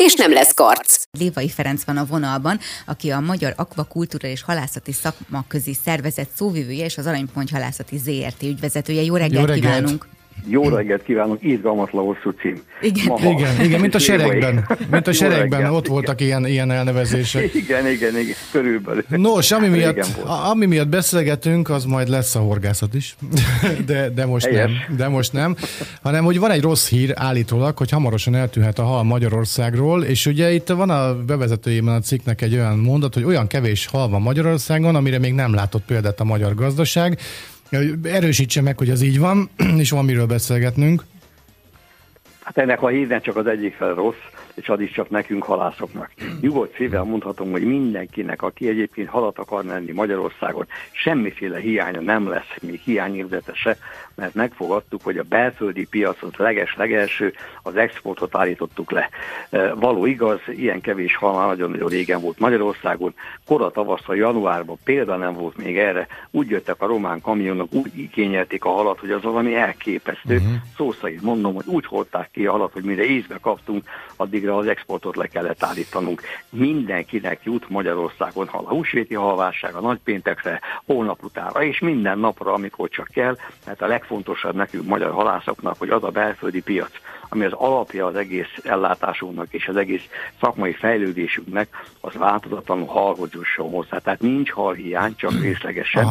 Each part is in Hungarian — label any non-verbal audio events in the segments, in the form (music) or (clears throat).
és nem lesz karc. Lévai Ferenc van a vonalban, aki a Magyar Akvakultúra és Halászati Szakmaközi Szervezet szóvivője és az Aranypont Halászati ZRT ügyvezetője. Jó reggelt, Jó reggelt. kívánunk! Jó reggelt kívánok, izgalmatlan hosszú cím. Igen, Maha. igen, igen, mint a seregben. Mint a seregben, ott voltak igen. ilyen, ilyen elnevezések. Igen, igen, igen, körülbelül. Nos, ami miatt, ami miatt beszélgetünk, az majd lesz a horgászat is, (laughs) de, de most Helyes. nem. De most nem. Hanem, hogy van egy rossz hír állítólag, hogy hamarosan eltűnhet a hal Magyarországról, és ugye itt van a bevezetőjében a cikknek egy olyan mondat, hogy olyan kevés hal van Magyarországon, amire még nem látott példát a magyar gazdaság, Erősítse meg, hogy az így van, (clears throat) és van miről beszélgetnünk. Hát ennek a hírnek csak az egyik fel rossz, és az is csak nekünk halászoknak. Nyugodt szívvel mondhatom, hogy mindenkinek, aki egyébként halat akar menni Magyarországon, semmiféle hiánya nem lesz, még hiányérzete se, mert megfogadtuk, hogy a belföldi piacot leges-legelső, az exportot állítottuk le. E, való igaz, ilyen kevés hal már nagyon-nagyon régen volt Magyarországon, kora tavasszal, januárban példa nem volt még erre, úgy jöttek a román kamionok, úgy igényelték a halat, hogy az valami elképesztő. Uh-huh. Szó szerint mondom, hogy úgy hordták ki a halat, hogy mire ízbe kaptunk, addigra az exportot le kellett állítanunk. Mindenkinek jut Magyarországon hal. A húsvéti halvásság a nagypéntekre, holnap utára, és minden napra, amikor csak kell, mert a legfontosabb nekünk magyar halászoknak, hogy az a belföldi piac, ami az alapja az egész ellátásunknak és az egész szakmai fejlődésünknek, az változatlanul halhoz jusson hozzá. Tehát nincs halhiány, csak részlegesen.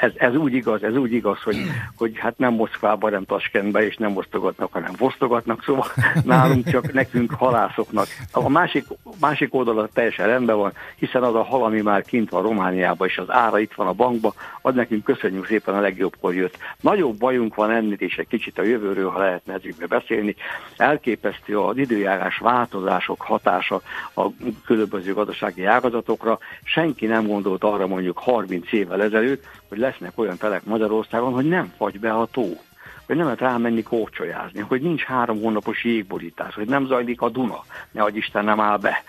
Ez, ez, úgy igaz, ez úgy igaz, hogy, hogy hát nem Moszkvába, nem Taskentbe, és nem osztogatnak, hanem vosztogatnak, szóval (laughs) nálunk csak nekünk halászoknak. A másik, másik oldala teljesen rendben van, hiszen az a hal, ami már kint van Romániában, és az ára itt van a bankba, az nekünk köszönjük szépen a legjobbkor jött. Nagyobb bajunk van ennél, és egy kicsit a jövőről, ha lehetne ezügybe beszélni, elképesztő az időjárás változások hatása a különböző gazdasági ágazatokra. Senki nem gondolt arra mondjuk 30 évvel ezelőtt, hogy lesznek olyan telek Magyarországon, hogy nem fagy be a tó hogy nem lehet rámenni kócsolyázni, hogy nincs három hónapos jégborítás, hogy nem zajlik a Duna, ne Isten nem áll be.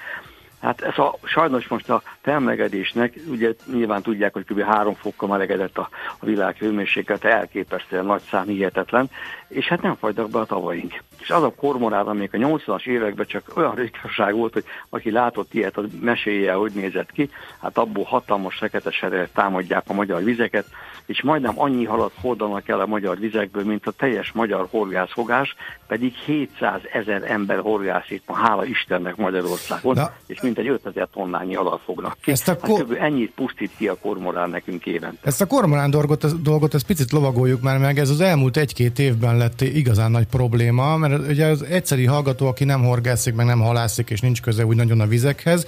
Hát ez a, sajnos most a felmelegedésnek, ugye nyilván tudják, hogy kb. három fokkal melegedett a, a világ hőmérséklete, elképesztően nagy szám, hihetetlen, és hát nem fagytak be a tavaink. És az a kormorán, amelyik a 80-as években csak olyan ritkasság volt, hogy aki látott ilyet, az meséje, hogy nézett ki, hát abból hatalmas fekete támadják a magyar vizeket, és majdnem annyi halat hordanak el a magyar vizekből, mint a teljes magyar horgászfogás, pedig 700 ezer ember horgászít ma, hála Istennek Magyarországon, Na, és mintegy 5000 tonnányi halat fognak ki. Ezt a hát kor... ennyit pusztít ki a kormorán nekünk évente. Ezt a kormorán dolgot, dolgot ezt picit lovagoljuk már meg, ez az elmúlt egy-két évben lett igazán nagy probléma, mert ugye az egyszeri hallgató, aki nem horgászik, meg nem halászik, és nincs köze úgy nagyon a vizekhez,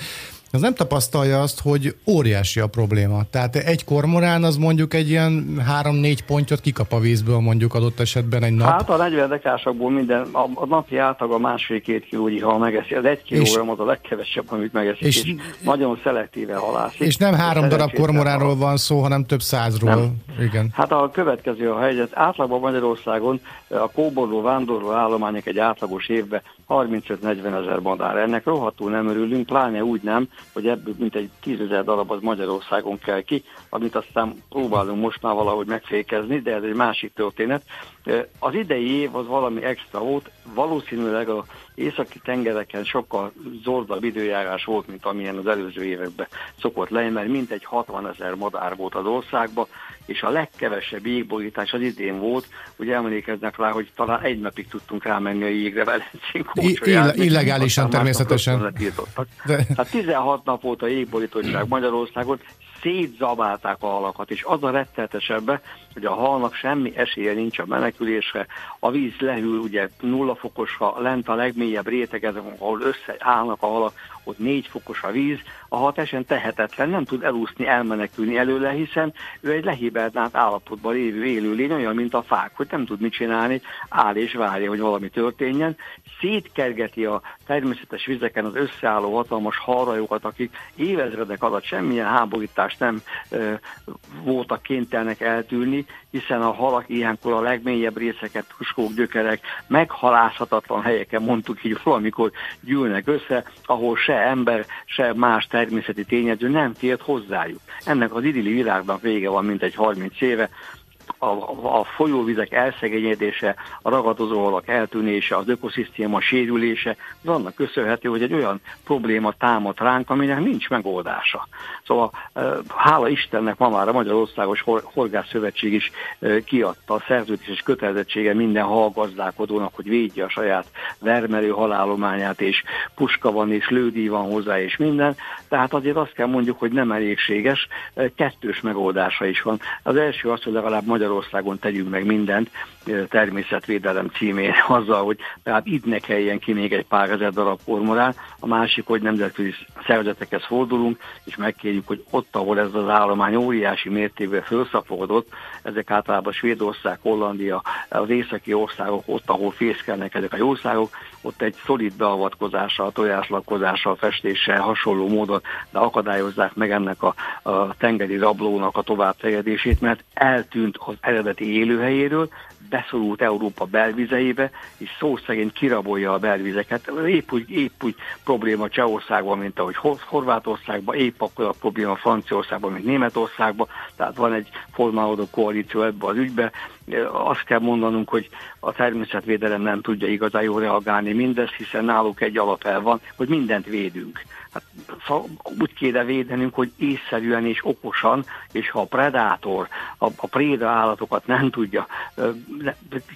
az nem tapasztalja azt, hogy óriási a probléma. Tehát egy kormorán az mondjuk egy ilyen három-négy pontot kikap a vízből mondjuk adott esetben egy nap. Hát a 40 dekásokból minden, a, a napi átlag a másfél-két kilógyi hal megeszi. Az egy kilógram az a legkevesebb, amit megeszik, és, és nagyon szelektíve halászik. És nem három darab kormoránról van szó, hanem több százról. Nem. Igen. Hát a következő a helyzet. Átlagban Magyarországon a kóborló vándorló állományok egy átlagos évben 35-40 ezer madár. Ennek rohadtul nem örülünk, pláne úgy nem, hogy ebből mintegy 10 ezer darab az Magyarországon kell ki, amit aztán próbálunk most már valahogy megfékezni, de ez egy másik történet. Az idei év az valami extra volt, valószínűleg a északi tengereken sokkal zordabb időjárás volt, mint amilyen az előző években szokott lenni, mert mintegy 60 ezer madár volt az országban, és a legkevesebb jégborítás az idén volt, hogy emlékeznek rá, hogy talán egy napig tudtunk rámenni a jégre Velencén Ill- Illegálisan természetesen. De... Hát 16 nap volt a jégborítottság Magyarországon, szétzabálták a halakat, és az a rettenetesebbe, hogy a halnak semmi esélye nincs a menekülésre, a víz lehűl ugye nulla fokosra, lent a legmélyebb réteg, ahol összeállnak a halak, ott négy fokos a víz, a hat teljesen tehetetlen, nem tud elúszni, elmenekülni előle, hiszen ő egy lehibernált állapotban lévő élőlény, olyan, mint a fák, hogy nem tud mit csinálni, áll és várja, hogy valami történjen. Szétkergeti a természetes vizeken az összeálló hatalmas halrajokat, akik évezredek alatt semmilyen háborítást nem e, voltak kénytelnek eltűrni, hiszen a halak ilyenkor a legmélyebb részeket, tuskók, gyökerek, meghalázhatatlan helyeken, mondtuk így, valamikor gyűlnek össze, ahol se ember, se más természeti tényező nem fért hozzájuk. Ennek az idilli világnak vége van, mint egy 30 éve, a, a folyóvizek elszegényedése, a ragadozóhalak eltűnése, az ökoszisztéma sérülése, az annak köszönhető, hogy egy olyan probléma támad ránk, aminek nincs megoldása. Szóval hála Istennek ma már a Magyarországos Horgászszövetség is kiadta a szerződéses kötelezettsége minden hallgazdálkodónak, hogy védje a saját vermelő halálományát, és puska van, és lődíj van hozzá, és minden. Tehát azért azt kell mondjuk, hogy nem elégséges, kettős megoldása is van. Az első az, hogy legalább Magyarországon tegyünk meg mindent természetvédelem címén (laughs) azzal, hogy tehát itt ne kelljen ki még egy pár ezer darab kormorán, a másik, hogy nemzetközi szervezetekhez fordulunk, és megkérjük, hogy ott, ahol ez az állomány óriási mértékben felszaporodott, ezek általában Svédország, Hollandia, az északi országok, ott, ahol fészkelnek ezek a országok, ott egy szolid beavatkozással, tojáslakozással, festéssel, hasonló módon, de akadályozzák meg ennek a, a tengeri rablónak a továbbterjedését, mert eltűnt az eredeti élőhelyéről, beszorult Európa belvizeibe, és szó szerint kirabolja a belvizeket. Épp úgy, épp úgy probléma Csehországban, mint ahogy Horvátországban, épp akkor a probléma Franciaországban, mint Németországban, tehát van egy formálódó koalíció ebbe az ügybe. Azt kell mondanunk, hogy a természetvédelem nem tudja igazán jól reagálni mindez, hiszen náluk egy alapel van, hogy mindent védünk. Hát, úgy kéne védenünk, hogy észszerűen és okosan, és ha a predátor, a, a préda állatokat nem tudja,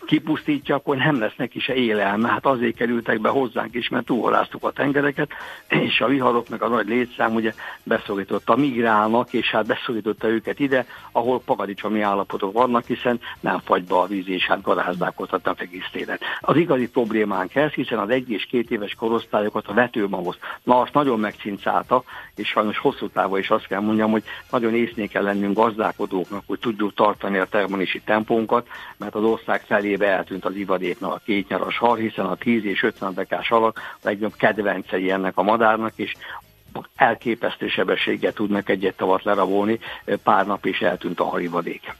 kipusztítja, akkor nem lesz neki se élelme. Hát azért kerültek be hozzánk is, mert túlhaláztuk a tengereket, és a viharok meg a nagy létszám ugye beszólította, migrálnak, és hát beszólította őket ide, ahol pagadicsomi állapotok vannak, hiszen nem fagyba a víz, és hát garázdálkodhatnak egész télen. Az igazi problémánk ez, hiszen az egy és két éves korosztályokat a vetőmagoz. Na azt nagyon megcincálta, és sajnos hosszú távon is azt kell mondjam, hogy nagyon észné kell lennünk gazdálkodóknak, hogy tudjuk tartani a termelési tempónkat, mert az ország felébe eltűnt az ivadéknak a kétnyaras hal, hiszen a 10 és 50 dekás halak a legnagyobb kedvencei ennek a madárnak, és elképesztő sebességgel tudnak egyet tavat lerabolni, pár nap is eltűnt a halivadék.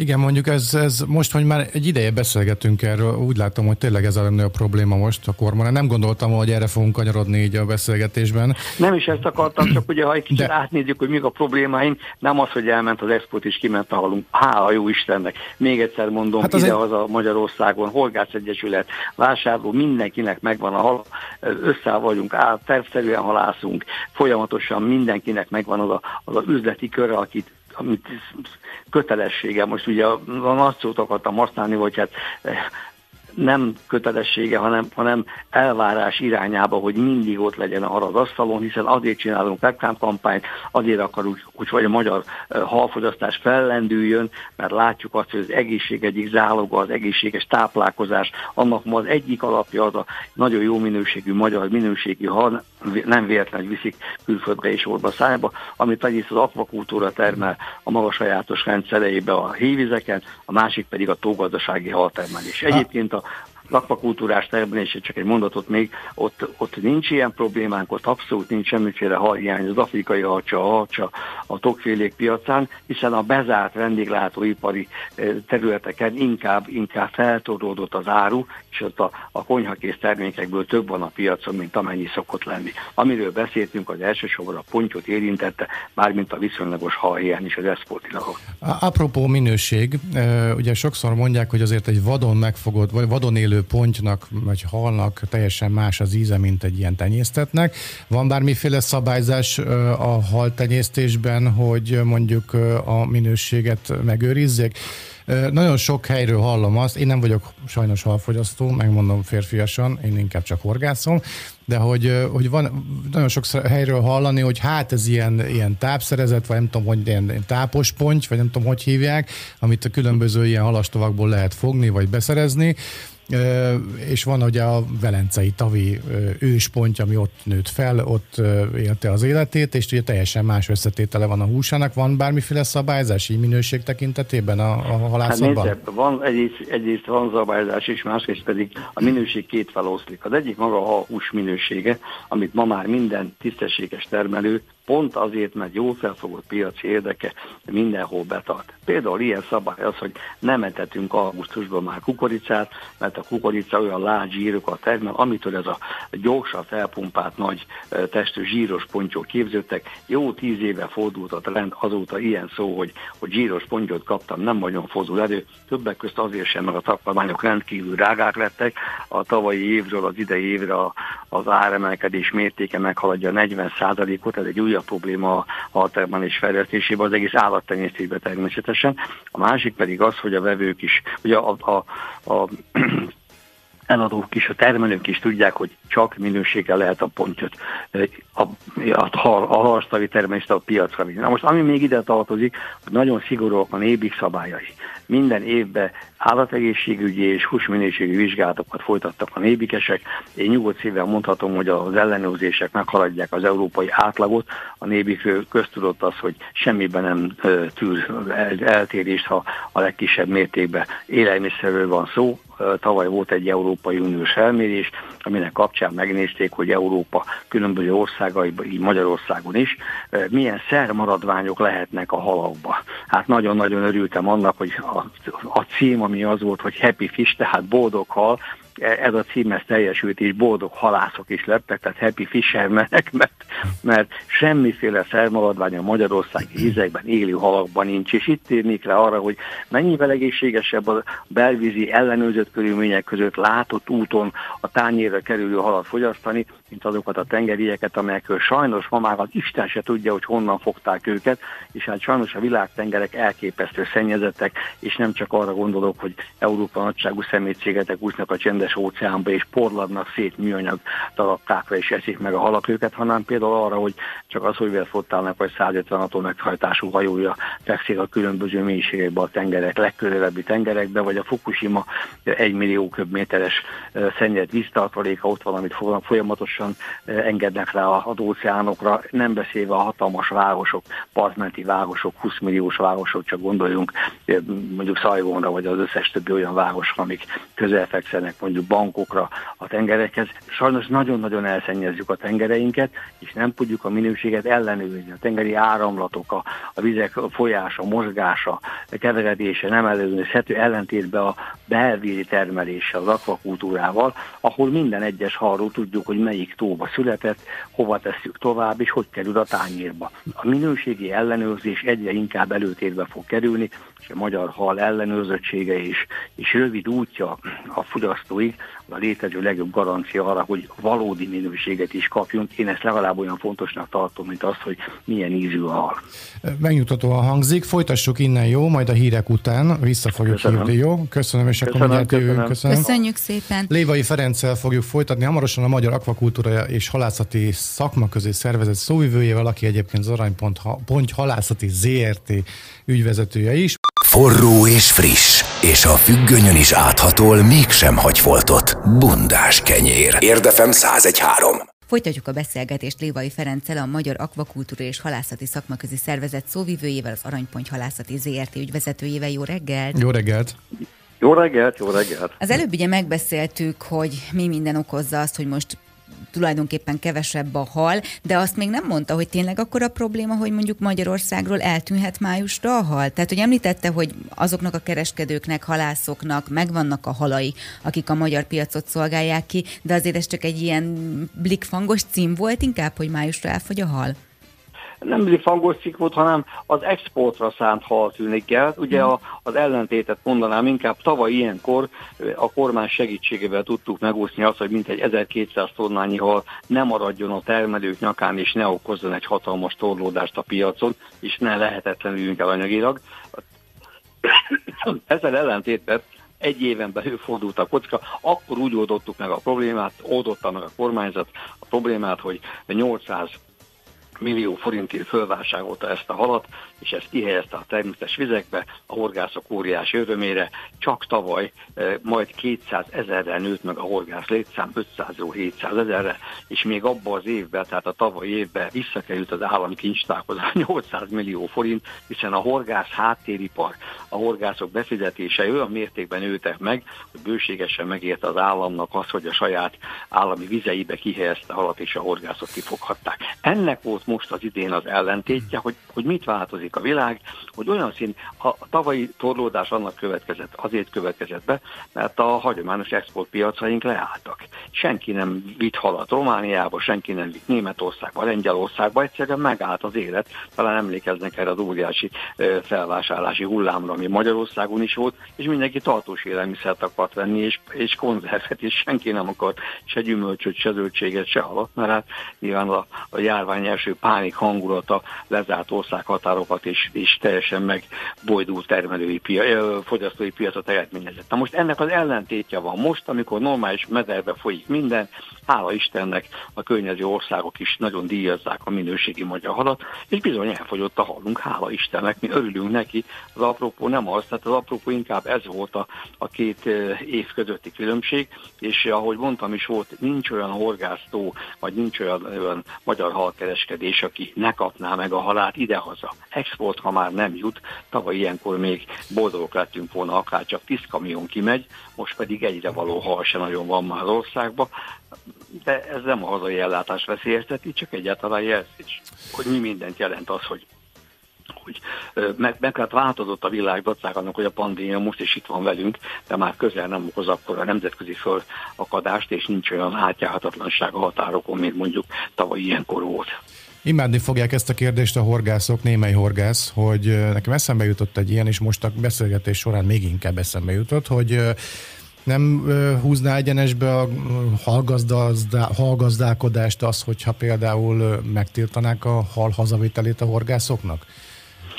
Igen, mondjuk ez, ez most, hogy már egy ideje beszélgetünk erről, úgy látom, hogy tényleg ez a lenne a probléma most a kormán. Nem gondoltam, hogy erre fogunk kanyarodni így a beszélgetésben. Nem is ezt akartam, csak ugye ha egy kicsit De... átnézzük, hogy mik a problémáink, nem az, hogy elment az export és kiment a halunk. Hála jó Istennek. Még egyszer mondom, hát ide egy... az a Magyarországon, Horgász Egyesület, vásárló, mindenkinek megvan a hal, össze vagyunk, áll, tervszerűen halászunk, folyamatosan mindenkinek megvan az a, az a üzleti köre, akit amit kötelessége. Most ugye a, a nagy szót akartam használni, hogy hát nem kötelessége, hanem, hanem elvárás irányába, hogy mindig ott legyen arra az asztalon, hiszen azért csinálunk reklámkampányt, azért akarunk, hogy a magyar halfogyasztás fellendüljön, mert látjuk azt, hogy az egészség egyik záloga, az egészséges táplálkozás, annak ma az egyik alapja az a nagyon jó minőségű magyar minőségű hal, nem véletlenül viszik külföldre és orba szájba, amit egyrészt az akvakultúra termel a maga sajátos rendszereibe a hívizeken, a másik pedig a tógazdasági haltermelés. Egyébként a lakpakultúrás termelés, csak egy mondatot még, ott, ott nincs ilyen problémánk, ott abszolút nincs semmiféle halhiány az afrikai halcsa, a halcsa a tokfélék piacán, hiszen a bezárt vendéglátóipari eh, területeken inkább, inkább feltorlódott az áru, és ott a, a konyhakész termékekből több van a piacon, mint amennyi szokott lenni. Amiről beszéltünk, az elsősorban a pontyot érintette, mármint a viszonylagos halhiány és az exportilagok. Apropó minőség, eh, ugye sokszor mondják, hogy azért egy vadon megfogott, vagy vadon élő pontynak vagy halnak teljesen más az íze, mint egy ilyen tenyésztetnek. Van bármiféle szabályzás a hal tenyésztésben, hogy mondjuk a minőséget megőrizzék? Nagyon sok helyről hallom azt, én nem vagyok sajnos halfogyasztó, megmondom férfiasan, én inkább csak horgászom, de hogy, hogy van nagyon sok helyről hallani, hogy hát ez ilyen, ilyen tápszerezet, vagy nem tudom, hogy ilyen tápos ponty, vagy nem tudom, hogy hívják, amit a különböző ilyen halastovakból lehet fogni, vagy beszerezni, és van ugye a Velencei tavi őspontja, ami ott nőtt fel, ott élte az életét, és ugye teljesen más összetétele van a húsának. Van bármiféle szabályzási minőség tekintetében a, a halászatban? Hát nézze, van egyrészt, egyrészt van szabályzás, és másrészt pedig a minőség két feloszlik. Az egyik maga a hús minősége, amit ma már minden tisztességes termelő pont azért, mert jó felfogott piaci érdeke mindenhol betart. Például ilyen szabály az, hogy nem etetünk augusztusban már kukoricát, mert a kukorica olyan lágy zsírokat termel, amitől ez a gyorsan felpumpált nagy testű zsíros pontyok képződtek. Jó tíz éve fordult a trend, azóta ilyen szó, hogy, hogy zsíros pontyot kaptam, nem nagyon fordul elő. Többek közt azért sem, mert a takarmányok rendkívül drágák lettek. A tavalyi évről az idei évre az áremelkedés mértéke meghaladja 40%-ot, ez egy újabb a probléma a termelés fejlesztésében, az egész állattenyésztésben természetesen. A másik pedig az, hogy a vevők is, ugye a, a, a (clears throat) eladók is, a termelők is tudják, hogy csak minőséggel lehet a pontot, a, a, a harctavi termelést a piacra vinni. Na most ami még ide tartozik, hogy nagyon szigorúak a nébik szabályai. Minden évben állategészségügyi és húsminőségi vizsgálatokat folytattak a nébikesek. Én nyugodt szívvel mondhatom, hogy az ellenőrzések meghaladják az európai átlagot. A nébik köztudott az, hogy semmiben nem tűr eltérést, ha a legkisebb mértékben élelmiszerről van szó, tavaly volt egy Európai Uniós felmérés, aminek kapcsán megnézték, hogy Európa különböző országaiban, így Magyarországon is, milyen szermaradványok lehetnek a halakba. Hát nagyon-nagyon örültem annak, hogy a, a cím, ami az volt, hogy Happy Fish, tehát boldog hal, ez a cím ez teljesült, és boldog halászok is lettek, tehát happy fishermenek, mert, mert semmiféle szermaradvány a magyarországi vizekben élő halakban nincs, és itt térnék rá arra, hogy mennyivel egészségesebb a belvízi ellenőrzött körülmények között látott úton a tányérra kerülő halat fogyasztani, mint azokat a tengerieket, amelyekről sajnos ma már az Isten se tudja, hogy honnan fogták őket, és hát sajnos a világtengerek elképesztő szennyezettek, és nem csak arra gondolok, hogy Európa nagyságú szemétségetek úsznak a csendes óceánba, és porladnak szét műanyag darabkákra, és eszik meg a halak őket, hanem például arra, hogy csak az, hogy flottának vagy 150 atomeghajtású hajója fekszik a különböző mélységekbe a tengerek, legközelebbi tengerekbe, vagy a Fukushima egy millió köbméteres szennyet víztartaléka ott van, amit folyamatosan engednek rá az óceánokra, nem beszélve a hatalmas városok, partmenti városok, 20 milliós városok, csak gondoljunk mondjuk Szajvonra, vagy az összes többi olyan városra, amik közel fekszenek mondjuk bankokra, a tengerekhez. Sajnos nagyon-nagyon elszennyezzük a tengereinket, és nem tudjuk a minőséget ellenőrizni. A tengeri áramlatok, a, a vizek folyása, mozgása, a keveredése nem ellenőrizhető ellentétben a belvízi termelése az akvakultúrával, ahol minden egyes halról tudjuk, hogy melyik tóba született, hova tesszük tovább, és hogy kerül a tányérba. A minőségi ellenőrzés egyre inkább előtérbe fog kerülni, és a magyar hal ellenőrzöttsége is, és rövid útja a fogyasztóig a létező legjobb garancia arra, hogy valódi minőséget is kapjunk. Én ezt legalább olyan fontosnak tartom, mint azt, hogy milyen ízű a hal. Megnyugtatóan hangzik, folytassuk innen jó, majd a hírek után vissza fogjuk Köszönöm. hívni, jó? Köszönöm, és köszönöm, akkor mindjárt jövünk. Köszönöm. Köszönjük szépen. Lévai Ferenccel fogjuk folytatni hamarosan a Magyar Akvakultúra és Halászati Szakma közé szervezet szóvivőjével, aki egyébként az Aranypont Halászati ZRT ügyvezetője is. Forró és friss, és a függönyön is áthatol, mégsem hagy foltot. Bundás kenyér. Érdefem 1013. Folytatjuk a beszélgetést Lévai Ferenccel, a Magyar Akvakultúra és Halászati Szakmaközi Szervezet szóvivőjével, az Aranypont Halászati ZRT ügyvezetőjével. Jó reggelt! Jó reggelt! Jó reggelt, jó reggelt! Az előbb ugye megbeszéltük, hogy mi minden okozza azt, hogy most tulajdonképpen kevesebb a hal, de azt még nem mondta, hogy tényleg akkor a probléma, hogy mondjuk Magyarországról eltűnhet májusra a hal. Tehát, hogy említette, hogy azoknak a kereskedőknek, halászoknak megvannak a halai, akik a magyar piacot szolgálják ki, de azért ez csak egy ilyen blikfangos cím volt inkább, hogy májusra elfogy a hal nem fangos cikk volt, hanem az exportra szánt hal tűnik el. Ugye a, az ellentétet mondanám inkább tavaly ilyenkor a kormány segítségével tudtuk megúszni azt, hogy mintegy 1200 tonnányi hal ne maradjon a termelők nyakán, és ne okozzon egy hatalmas torlódást a piacon, és ne lehetetlenüljünk el anyagilag. (coughs) Ezzel ellentétben egy éven belül fordult a kocka, akkor úgy oldottuk meg a problémát, oldotta meg a kormányzat a problémát, hogy 800 millió forintért fölvásárolta ezt a halat, és ezt kihelyezte a természetes vizekbe, a horgászok óriási örömére. Csak tavaly eh, majd 200 ezerre nőtt meg a horgász létszám, 500-ról 700 ezerre, és még abban az évben, tehát a tavalyi évben visszakerült az állami kincstárhoz 800 (laughs) millió forint, hiszen a horgász háttéripar, a horgászok befizetése olyan mértékben nőttek meg, hogy bőségesen megérte az államnak az, hogy a saját állami vizeibe kihelyezte halat, és a horgászok kifoghatták. Ennek volt most az idén az ellentétje, hogy, hogy mit változik a világ, hogy olyan szín, a tavalyi torlódás annak következett, azért következett be, mert a hagyományos exportpiacaink leálltak. Senki nem vitt halat Romániába, senki nem vitt Németországba, Lengyelországba, egyszerűen megállt az élet. Talán emlékeznek erre az óriási felvásárlási hullámra, ami Magyarországon is volt, és mindenki tartós élelmiszert akart venni, és, és konzervet, és senki nem akart se gyümölcsöt, se zöldséget, se halat, mert hát nyilván a, a járvány első pánik hangulata lezárt országhatárokat és, és teljesen megbojdult termelői pia, fogyasztói piacot eredményezett. Na most ennek az ellentétje van most, amikor normális mederbe folyik minden, hála Istennek a környező országok is nagyon díjazzák a minőségi magyar halat, és bizony elfogyott a halunk, hála Istennek, mi örülünk neki. Az apropó nem az, tehát az apropó inkább ez volt a, a két év közötti különbség, és ahogy mondtam is volt, nincs olyan horgásztó, vagy nincs olyan, olyan magyar halkereskedés, aki ne kapná meg a halát idehaza. Export, ha már nem jut, tavaly ilyenkor még boldogok lettünk volna, akár csak 10 kamion kimegy, most pedig egyre való hal se nagyon van már az országban, de ez nem a hazai ellátás veszélyezteti, csak egyáltalán jelzés, hogy mi mindent jelent az, hogy hogy meg, meg hát változott a világ dacák annak, hogy a pandémia most is itt van velünk, de már közel nem okoz akkor a nemzetközi fölakadást, és nincs olyan átjárhatatlanság a határokon, mint mondjuk tavaly ilyenkor volt. Imádni fogják ezt a kérdést a horgászok, némely horgász, hogy nekem eszembe jutott egy ilyen, és most a beszélgetés során még inkább eszembe jutott, hogy nem húzná egyenesbe a halgazdálkodást az, hogyha például megtiltanák a hal hazavitelét a horgászoknak?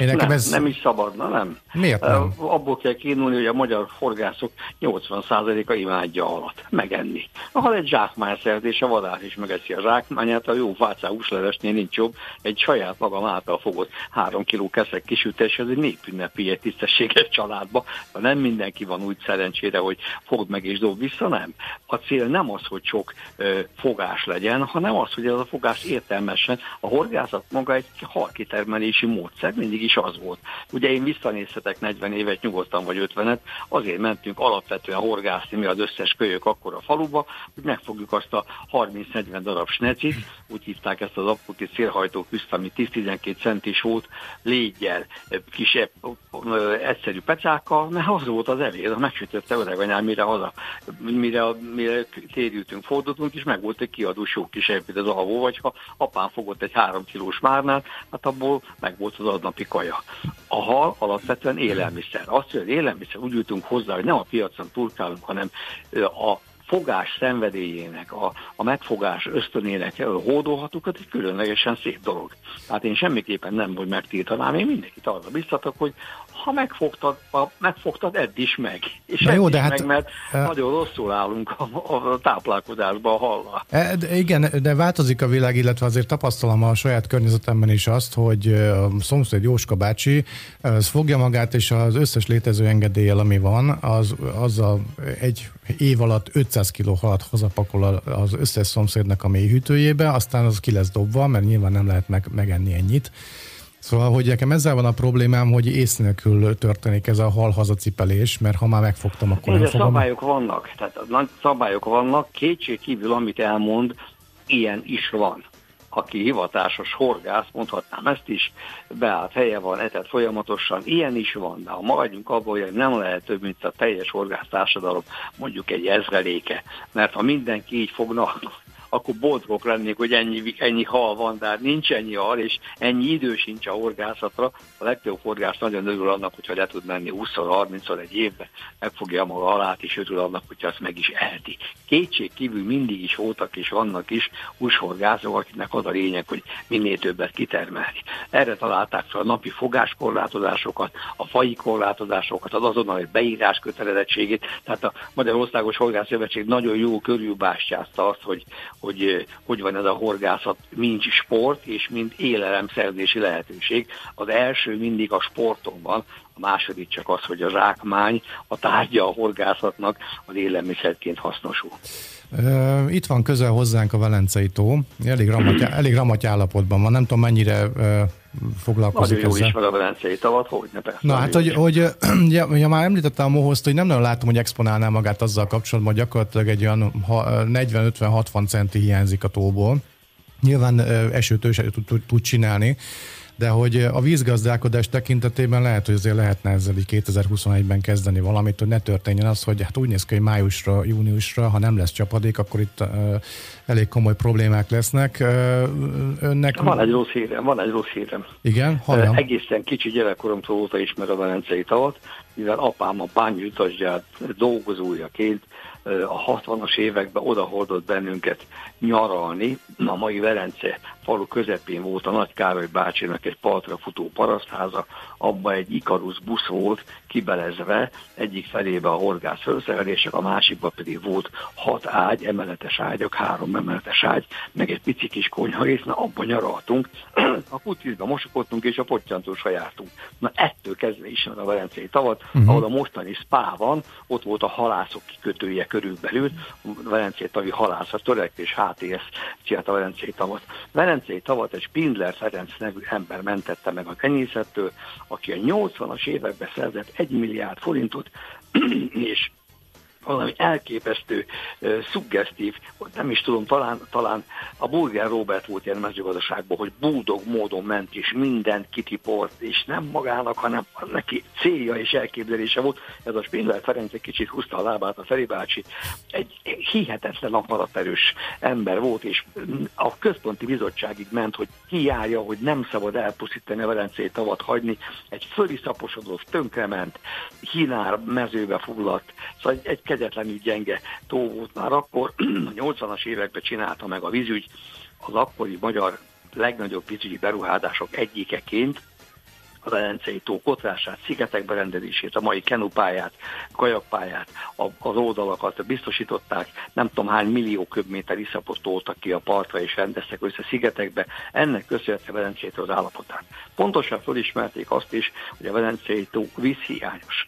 Én nem, ez... nem is szabadna, nem. Miért nem? Abból kell kínulni, hogy a magyar forgászok 80%-a imádja halat, megenni. A hal egy zsákmányszerzés, a vadász is megeszi a zsákmányát, a jó fácá húslevesnél nincs jobb, egy saját magam által fogott három kiló keszek kisütés, ez egy népünnepi egy tisztességes családba, nem mindenki van úgy szerencsére, hogy fogd meg és dob vissza, nem. A cél nem az, hogy sok ö, fogás legyen, hanem az, hogy ez a fogás értelmesen, a horgászat maga egy halkitermelési módszer, mindig is az volt. Ugye én visszanéztem nézhetek 40 évet nyugodtan vagy 50-et, azért mentünk alapvetően horgászni mi az összes kölyök akkor a faluba, hogy megfogjuk azt a 30-40 darab snecit, úgy hívták ezt az aputi szélhajtó küzt, ami 10-12 centis volt, légyel, kisebb, egyszerű pecákkal, mert az volt az evér, a megsütötte öreganyám, mire haza, mire, mire térültünk, fordultunk, és meg volt egy kiadó sok kis mint az alvó, vagy ha apám fogott egy három kilós márnát, hát abból meg volt az adnapi kaja. A hal alapvetően élelmiszer. Azt, hogy az élelmiszer úgy jutunk hozzá, hogy nem a piacon turkálunk, hanem a fogás szenvedélyének, a, a megfogás ösztönének hódolhatók, egy különlegesen szép dolog. Tehát én semmiképpen nem, hogy megtiltanám, én mindenkit arra biztatok, hogy ha megfogtad, ha megfogtad, edd is meg. És Na jó, de hát, meg, mert uh, nagyon rosszul állunk a, a táplálkozásban a hallal. E, de igen, de változik a világ, illetve azért tapasztalom a saját környezetemben is azt, hogy a szomszéd Jóska bácsi az fogja magát, és az összes létező engedéllyel, ami van, az, a egy év alatt 500 kg halat hazapakol az összes szomszédnak a mélyhűtőjébe, aztán az ki lesz dobva, mert nyilván nem lehet meg, megenni ennyit. Szóval, hogy nekem ezzel van a problémám, hogy ész nélkül történik ez a hal hazacipelés, mert ha már megfogtam, akkor nem fogom. szabályok vannak, tehát nagy szabályok vannak, kétség kívül, amit elmond, ilyen is van. Aki hivatásos horgász, mondhatnám ezt is, beállt helye van, etett folyamatosan, ilyen is van, de ha maradjunk abból, hogy nem lehet több, mint a teljes horgász társadalom, mondjuk egy ezreléke, mert ha mindenki így fogna, akkor boldogok lennék, hogy ennyi, ennyi hal van, de hát nincs ennyi hal, és ennyi idő sincs a horgászatra. A legtöbb horgász nagyon örül annak, hogyha le tud menni 20-30-szor egy évbe, megfogja maga halát, és örül annak, hogyha azt meg is elti. Kétség kívül mindig is voltak és vannak is húshorgászok, akiknek az a lényeg, hogy minél többet kitermelni. Erre találták fel a napi fogáskorlátozásokat, a fai korlátozásokat, az azonnali beírás kötelezettségét. Tehát a Magyarországos Horgász Szövetség nagyon jó körülbástyázta azt, hogy, hogy hogy van ez a horgászat, mint sport és mint élelemszerzési lehetőség. Az első mindig a sporton van, a második csak az, hogy a zsákmány, a tárgya a horgászatnak az élelmiszerként hasznosul. Itt van közel hozzánk a Velencei tó, elég ramat, elég ramat állapotban van, nem tudom mennyire foglalkozik Nagyon jó ezzel. a Velencei tavat, hogy ne persze. Na hát, hogy, hogy (clears throat) ja, ja, már említette a mohozt, hogy nem nagyon látom, hogy exponálná magát azzal kapcsolatban, hogy gyakorlatilag egy olyan 40-50-60 centi hiányzik a tóból. Nyilván esőtől is tud, tud csinálni, de hogy a vízgazdálkodás tekintetében lehet, hogy azért lehetne ezzel így 2021-ben kezdeni valamit, hogy ne történjen az, hogy hát úgy néz ki, hogy májusra, júniusra, ha nem lesz csapadék, akkor itt uh, elég komoly problémák lesznek. Uh, önnek... Van egy rossz hírem, van egy rossz hírem. Igen, halljam. Egészen kicsi gyerekkoromtól óta ismer a Velencei tavat, mivel apám a bányutasgyár dolgozójaként a 60-as években odahordott bennünket nyaralni. A mai Velence falu közepén volt a Nagy Károly bácsinak egy partra futó parasztháza, abba egy Ikarus busz volt kibelezve, egyik felébe a horgász felszerelések, a másikba pedig volt hat ágy, emeletes ágyak, három emeletes ágy, meg egy pici kis konyharész, na abban nyaraltunk, (clears throat) a putízbe mosokodtunk és a pottyantósra jártunk. Na ettől kezdve ismer a Velencei tavat, uh-huh. ahol a mostani spá van, ott volt a halászok kikötője körülbelül, a Velencei tavi halászat, törekvés HTS csinált a Velencei tavat. Velencei tavat egy Spindler Ferenc nevű ember mentette meg a tenyészettől, aki a 80-as években szerzett 1 milliárd forintot, (clears throat) és valami elképesztő, szuggesztív, nem is tudom, talán, talán a Burger Robert volt ilyen mezőgazdaságban, hogy búdog módon ment, és mindent kitiport, és nem magának, hanem neki célja és elképzelése volt. Ez a Spindler Ferenc egy kicsit húzta a lábát a Feri bácsi. Egy hihetetlen akaraterős ember volt, és a központi bizottságig ment, hogy kiállja, hogy nem szabad elpusztítani a Velencei tavat hagyni. Egy föliszaposodott, tönkrement, hinár mezőbe foglalt, szóval egy kegyetlenül gyenge tó volt már akkor, (clears throat) a 80-as években csinálta meg a vízügy az akkori magyar legnagyobb vízügyi beruházások egyikeként, a Velencei tó kotrását, szigetek berendezését, a mai kenupáját, kajakpályát, az oldalakat biztosították, nem tudom hány millió köbméter iszapot toltak ki a partra és rendeztek össze szigetekbe, ennek köszönhető Velencei az állapotát. Pontosan felismerték azt is, hogy a Velencei tó vízhiányos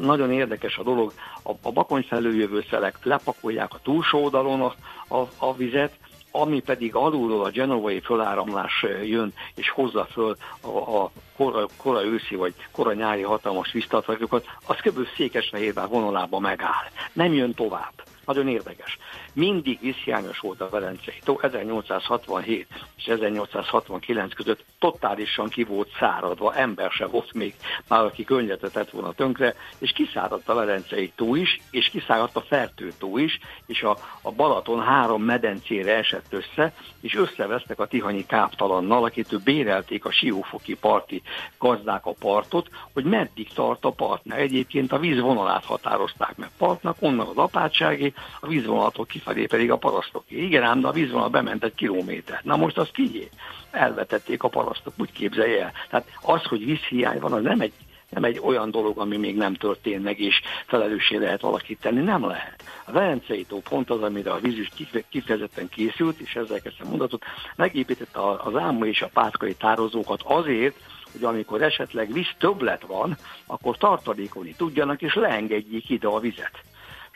nagyon érdekes a dolog, a, a bakony felüljövő szelek lepakolják a túlsó oldalon a, a, a vizet, ami pedig alulról a genovai föláramlás jön, és hozza föl a, a kora, kora őszi vagy kora nyári hatalmas víztartalékokat, az kb. Székesfehérvár vonalába megáll. Nem jön tovább. Nagyon érdekes. Mindig vízhiányos volt a Velencei tó, 1867 és 1869 között totálisan ki volt száradva, ember se volt még, már aki környezetet tett volna tönkre, és kiszáradt a Velencei tó is, és kiszáradt a Fertő tó is, és a, a Balaton három medencére esett össze, és összevesztek a Tihanyi káptalannal, akitől bérelték a siófoki parti gazdák a partot, hogy meddig tart a part, egyébként a vízvonalát határozták meg partnak, onnan az apátsági, a vízvonalatok kifelé pedig a parasztoké. Igen, ám, de a vízvonal bement egy kilométer. Na most az kigyé? Elvetették a parasztok, úgy képzelje el. Tehát az, hogy vízhiány van, az nem egy nem egy olyan dolog, ami még nem történt meg, és felelőssé lehet alakítani, nem lehet. A Velencei tó pont az, amire a vízügy kifejezetten készült, és ezzel kezdtem mondatot, megépítette az álmú és a pátkai tározókat azért, hogy amikor esetleg víz többlet van, akkor tartalékolni tudjanak, és leengedjék ide a vizet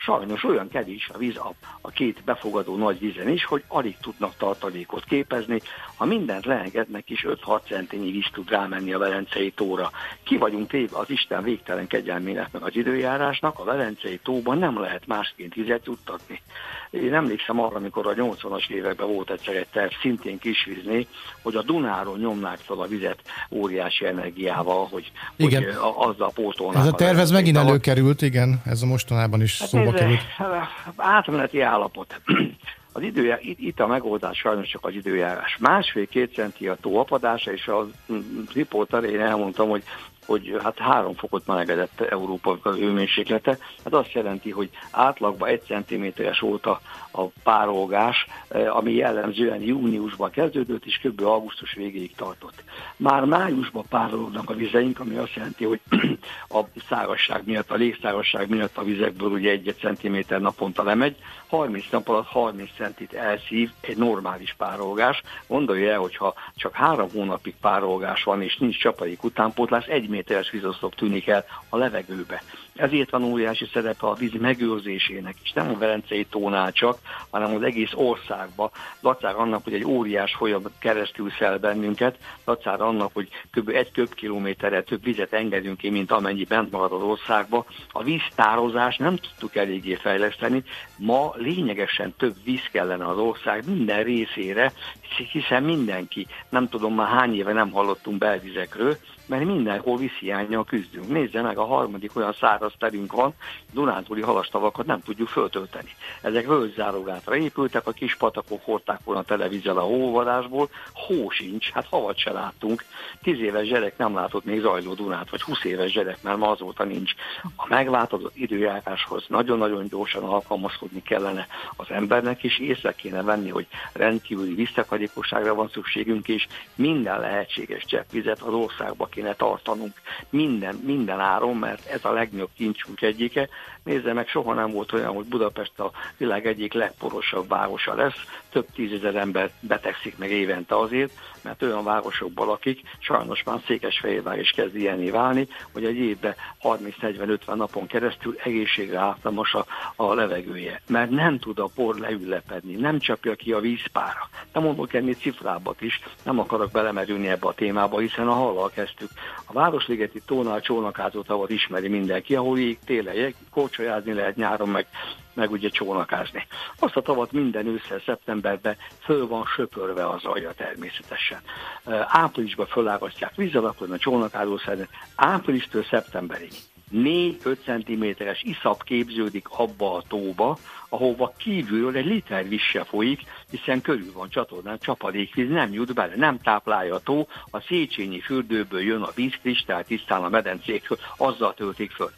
sajnos olyan kevés a víz a, a két befogadó nagy vízen is, hogy alig tudnak tartalékot képezni. Ha mindent leengednek is, 5-6 centinyi víz tud rámenni a Velencei tóra. Ki vagyunk téve az Isten végtelen kegyelmének meg az időjárásnak, a Velencei tóban nem lehet másként vizet juttatni. Én emlékszem arra, amikor a 80-as években volt egyszer egy terv szintén kisvízni, hogy a Dunáról nyomnák fel a vizet óriási energiával, hogy, igen. hogy azzal pótolnák. Ez a terv, ez megint előkerült, igen, ez a mostanában is hát szóba került. Átmeneti állapot. (clears throat) Az időjár, itt, itt a megoldás sajnos csak az időjárás. Másfél-két centi a tó apadása, és a riporter én elmondtam, hogy hogy hát három fokot melegedett Európa hőmérséklete. Hát azt jelenti, hogy átlagban egy centiméteres volt a, a párolgás, eh, ami jellemzően júniusban kezdődött, és kb. augusztus végéig tartott. Már májusban párolognak a vizeink, ami azt jelenti, hogy (clears throat) a szárazság miatt, a légszárazság miatt a vizekből ugye egy centiméter naponta lemegy, 30 nap alatt 30 centit elszív egy normális párolgás. Gondolja el, hogyha csak három hónapig párolgás van, és nincs csapadék utánpótlás, egy méteres vízoszlop tűnik el a levegőbe. Ezért van óriási szerepe a víz megőrzésének is, nem a Velencei tónál csak, hanem az egész országba. Dacára annak, hogy egy óriás folyam keresztül szel bennünket, dacára annak, hogy kb. egy köbkilométerre több vizet engedünk ki, mint amennyi bent marad az országba. A víztározás nem tudtuk eléggé fejleszteni. Ma lényegesen több víz kellene az ország minden részére, hiszen mindenki, nem tudom már hány éve nem hallottunk belvizekről, mert mindenhol vízhiányjal küzdünk. Nézze meg, a harmadik olyan száraz terünk van, Dunántúli halastavakat nem tudjuk föltölteni. Ezek völgyzárogátra épültek, a kis patakok hordták volna televízióval a hóvadásból, hó sincs, hát havat se láttunk. Tíz éves gyerek nem látott még zajló Dunát, vagy húsz éves gyerek, mert ma azóta nincs. A megváltozott időjáráshoz nagyon-nagyon gyorsan alkalmazkodni kellene az embernek, és észre kéne venni, hogy rendkívüli visszakadékosságra van szükségünk, és minden lehetséges cseppvizet az országba kéne tartanunk. Minden, minden áron, mert ez a legnagyobb kincsünk egyike. Nézze meg, soha nem volt olyan, hogy Budapest a világ egyik legporosabb városa lesz. Több tízezer ember betegszik meg évente azért, mert olyan városokban lakik, sajnos már Székesfehérvár is kezd ilyené válni, hogy egy évben 30-40-50 napon keresztül egészségre ártalmas a, a levegője. Mert nem tud a por leülepedni, nem csapja ki a vízpára. Nem mondok ennél cifrábbat is, nem akarok belemerülni ebbe a témába, hiszen a hallal kezdtük. A Városligeti tónál csónakázó tavat ismeri mindenki, ahol így télen korcsolyázni lehet nyáron, meg meg ugye csónakázni. Azt a tavat minden ősszel, szeptemberben föl van söpörve az alja természetesen. Áprilisban fölágasztják vízalapon a csónakázó szerint, áprilistől szeptemberig 4-5 cm-es iszap képződik abba a tóba, ahova kívülről egy liter víz se folyik, hiszen körül van csatornán csapadékvíz, nem jut bele, nem táplálja a tó, a Széchenyi fürdőből jön a víz, kristály tisztán a medencékről, azzal töltik föl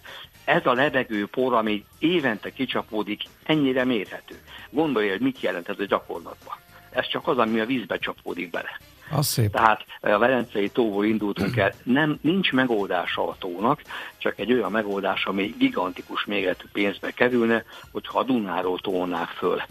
ez a por, ami évente kicsapódik, ennyire mérhető. Gondolja, hogy mit jelent ez a gyakorlatban. Ez csak az, ami a vízbe csapódik bele. Az szép. Tehát a Velencei tóból indultunk el, nem, nincs megoldása a tónak, csak egy olyan megoldás, ami gigantikus méretű pénzbe kerülne, hogyha a Dunáról tónák föl.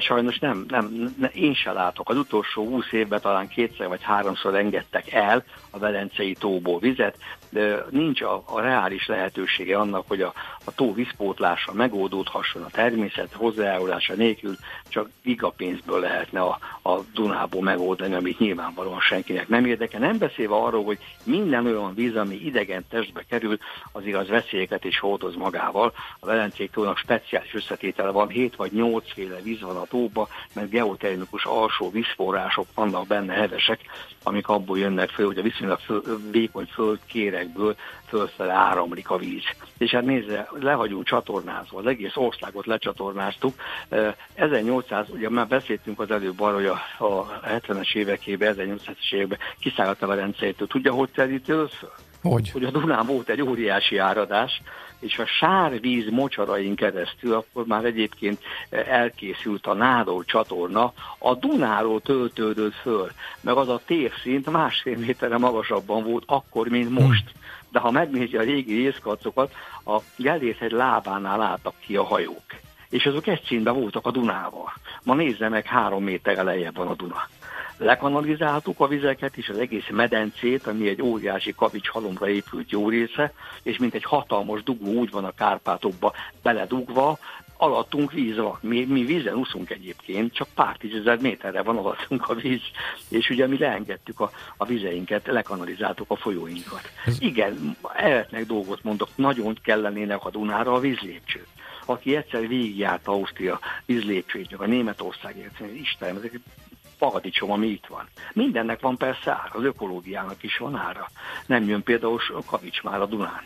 Sajnos nem, nem, nem, én se látok. Az utolsó 20 évben talán kétszer vagy háromszor engedtek el a Velencei tóból vizet, de nincs a, a reális lehetősége annak, hogy a, a tó vízpótlása megoldódhasson a természet hozzájárulása nélkül, csak gigapénzből lehetne a, a Dunából megoldani, amit nyilvánvalóan senkinek nem érdekel. Nem beszélve arról, hogy minden olyan víz, ami idegen testbe kerül, az igaz veszélyeket is hordoz magával. A Velencék tónak speciális összetétele van, 7 vagy 8 féle víz van a tóba, mert geotermikus alsó vízforrások vannak benne hevesek, amik abból jönnek föl, hogy a viszonylag föl, vékony földkérekből fölfele áramlik a víz. És hát nézze, le vagyunk csatornázva, az egész országot lecsatornáztuk. 1800, ugye már beszéltünk az előbb arra, hogy a, a 70-es évekében, 1800-es években kiszállt a Velencétől. Tudja, hogy terítődött föl? Hogy? Hogy a Dunán volt egy óriási áradás, és a sárvíz mocsarain keresztül, akkor már egyébként elkészült a Nádor csatorna, a Dunáról töltődött föl, meg az a térszint másfél méterre magasabban volt akkor, mint most. Hmm. De ha megnézi a régi részkarcokat, a Gellérhegy lábánál álltak ki a hajók. És azok egy színben voltak a Dunával. Ma nézze meg, három méter lejjebb van a Duna lekanalizáltuk a vizeket és az egész medencét, ami egy óriási kavics halomra épült jó része, és mint egy hatalmas dugó úgy van a Kárpátokba beledugva, alattunk víz van. Mi, mi vízen úszunk egyébként, csak pár tízezer méterre van alattunk a víz, és ugye mi leengedtük a, a vizeinket, lekanalizáltuk a folyóinkat. Ez... Igen, eretnek dolgot mondok, nagyon kellenének a Dunára a vízlépcsők. Aki egyszer végigjárt Ausztria vízlépcsőjét, a Németország, Isten, ezek paradicsom, ami itt van. Mindennek van persze ára, az ökológiának is van ára. Nem jön például a kavics már a Dunán.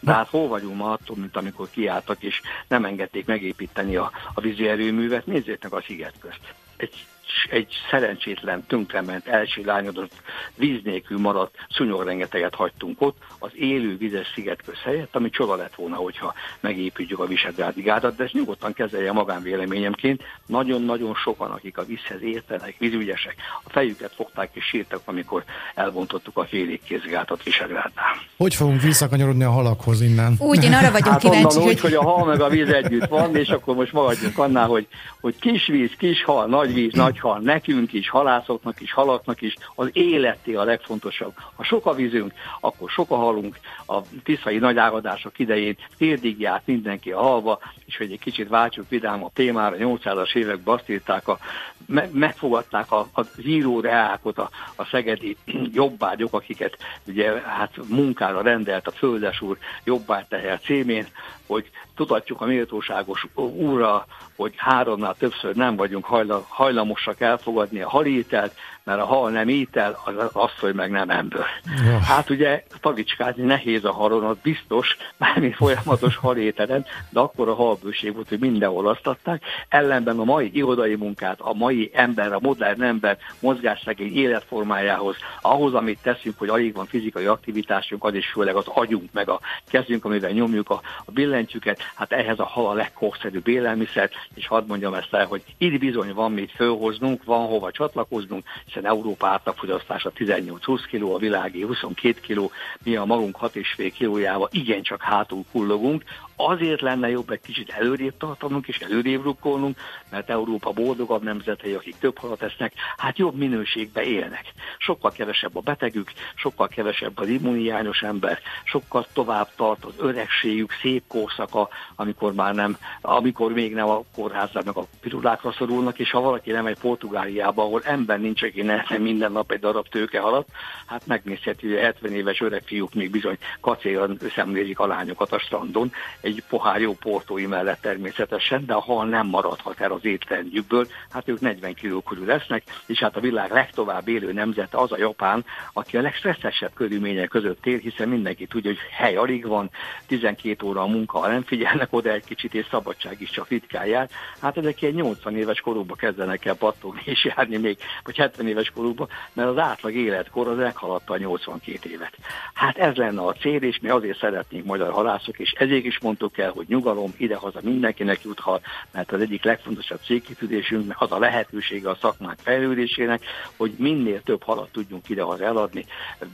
De hát hol vagyunk ma attól, mint amikor kiálltak, és nem engedték megépíteni a, a vízi erőművet, nézzétek a sziget közt. Egy egy szerencsétlen, tönkrement, elsilányodott, víz nélkül maradt szúnyogrengeteget hagytunk ott, az élő vizes szigetkőz helyett, ami csoda lett volna, hogyha megépítjük a Visegrádi gátat, de ezt nyugodtan kezelje magánvéleményemként. Nagyon-nagyon sokan, akik a vízhez értenek, vízügyesek, a fejüket fogták és sírtak, amikor elbontottuk a félékkézgátat Visegrádnál. Hogy fogunk visszakanyarodni a halakhoz innen? Úgy, én arra vagyok hát kíváncsi, hogy... úgy, hogy a hal meg a víz együtt van, és akkor most maradjunk annál, hogy, hogy kis víz, kis hal, nagy víz, nagy hal, nekünk is, halászoknak is, halaknak is, az életé a legfontosabb. Ha sok a vízünk, akkor sok a halunk. A tiszai nagy áradások idején térdig járt mindenki a halva, és hogy egy kicsit váltsuk vidám a témára, 800-as években azt írták, a, me, megfogadták a, a zíró reákot, a, a szegedi jobbágyok, akiket ugye hát munkára rendelt a földesúr jobbágyteher címén, hogy tudatjuk a méltóságos úrra, hogy háromnál többször nem vagyunk hajlamosak elfogadni a halítelt, mert a hal nem étel, az azt, hogy meg nem ember. Ja. Hát ugye tagicskázni nehéz a halon, az biztos, mármint folyamatos (laughs) halételen, de akkor a halbőség volt, hogy mindenhol asztatták. Ellenben a mai irodai munkát, a mai ember, a modern ember mozgásszegény életformájához, ahhoz, amit teszünk, hogy alig van fizikai aktivitásunk, az is főleg az agyunk, meg a kezünk, amivel nyomjuk a, a billentyűket, hát ehhez a hal a legkorszerűbb élelmiszer, és hadd mondjam ezt el, hogy itt bizony van mit fölhoznunk, van hova csatlakoznunk, hiszen Európa átlagfogyasztása 18-20 kg, a világi 22 kg, mi a magunk 6,5 kilójával igencsak hátul kullogunk, azért lenne jobb egy kicsit előrébb tartanunk és előrébb rukkolnunk, mert Európa boldogabb nemzetei, akik több halat esznek, hát jobb minőségbe élnek. Sokkal kevesebb a betegük, sokkal kevesebb az immuniányos ember, sokkal tovább tart az öregségük, szép korszaka, amikor már nem, amikor még nem a kórházra meg a pirulákra szorulnak, és ha valaki nem egy Portugáliába, ahol ember nincs, aki ne minden nap egy darab tőke halat, hát megnézheti, hogy a 70 éves öreg fiúk még bizony kacéran szemlélik a lányokat a strandon, egy pohár jó portói mellett természetesen, de a hal nem maradhat el az étrendjükből, hát ők 40 kiló körül lesznek, és hát a világ legtovább élő nemzete az a Japán, aki a legstresszesebb körülmények között él, hiszen mindenki tudja, hogy hely alig van, 12 óra a munka, ha nem figyelnek oda egy kicsit, és szabadság is csak ritkán jár. Hát ezek ilyen 80 éves korukban kezdenek el pattogni és járni még, vagy 70 éves korukban, mert az átlag életkor az meghaladta a 82 évet. Hát ez lenne a cél, és mi azért szeretnénk magyar halászok, és ezért is mondtuk el, hogy nyugalom idehaza mindenkinek juthat, mert az egyik legfontosabb célkitűzésünk, az a lehetősége a szakmák fejlődésének, hogy minél több halat tudjunk idehaza eladni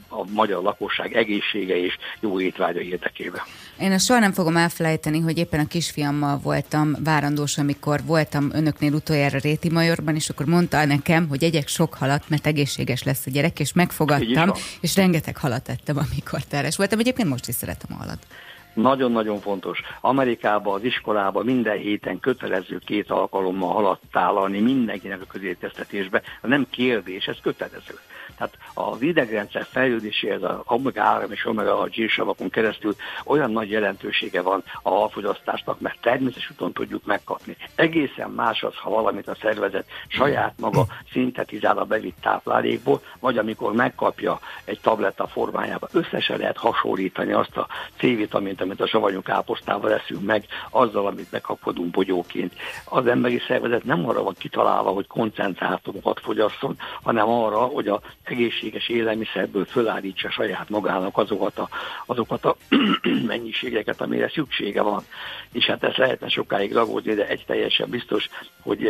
a magyar lakosság egészsége és jó étvágya érdekében. Én ezt soha nem fogom elfelejteni, hogy éppen a kisfiammal voltam várandós, amikor voltam önöknél utoljára Réti Majorban, és akkor mondta nekem, hogy egyek sok halat, mert egészséges lesz a gyerek, és megfogadtam, és rengeteg halat ettem, amikor terhes voltam. Egyébként most is szeretem a halat. Nagyon-nagyon fontos. Amerikában, az iskolában minden héten kötelező két alkalommal tálalni mindenkinek a közérteztetésbe. Nem kérdés, ez kötelező. Tehát az idegrendszer fejlődéséhez a omega 3 és omega 6 zsírsavakon keresztül olyan nagy jelentősége van a halfogyasztásnak, mert természetes úton tudjuk megkapni. Egészen más az, ha valamit a szervezet saját maga szintetizál a bevitt táplálékból, vagy amikor megkapja egy tabletta formájába. Összesen lehet hasonlítani azt a C-vitamint, amit a savanyú káposztával eszünk meg, azzal, amit megkapodunk bogyóként. Az emberi szervezet nem arra van kitalálva, hogy koncentrátomokat fogyasszon, hanem arra, hogy a egészséges élelmiszerből fölállítsa saját magának azokat a, azokat a (clears throat) mennyiségeket, amire szüksége van. És hát ezt lehetne sokáig ragódni, de egy teljesen biztos, hogy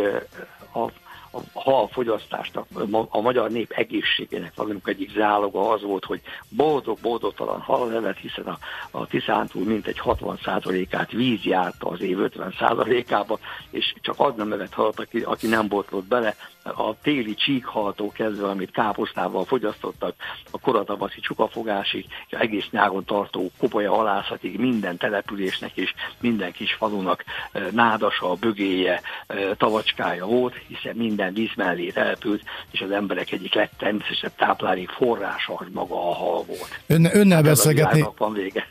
a a halfogyasztásnak, a magyar nép egészségének valamikor egyik záloga az volt, hogy boldog-boldogtalan hallevet, hiszen a, a Tiszántúl mintegy 60%-át víz járta az év 50%-ába, és csak az nem evett halat, aki, aki nem botlott bele, a téli csíkhaltó kezdve, amit káposztával fogyasztottak, a koratavaszi csukafogásig, és egész nyáron tartó kopolya alászatig minden településnek és minden kis falunak nádasa, bögéje, tavacskája volt, hiszen minden víz mellé települt, és az emberek egyik legtermészetesebb táplálék forrása az maga a hal volt. Önne, önnel, hát beszélgetni,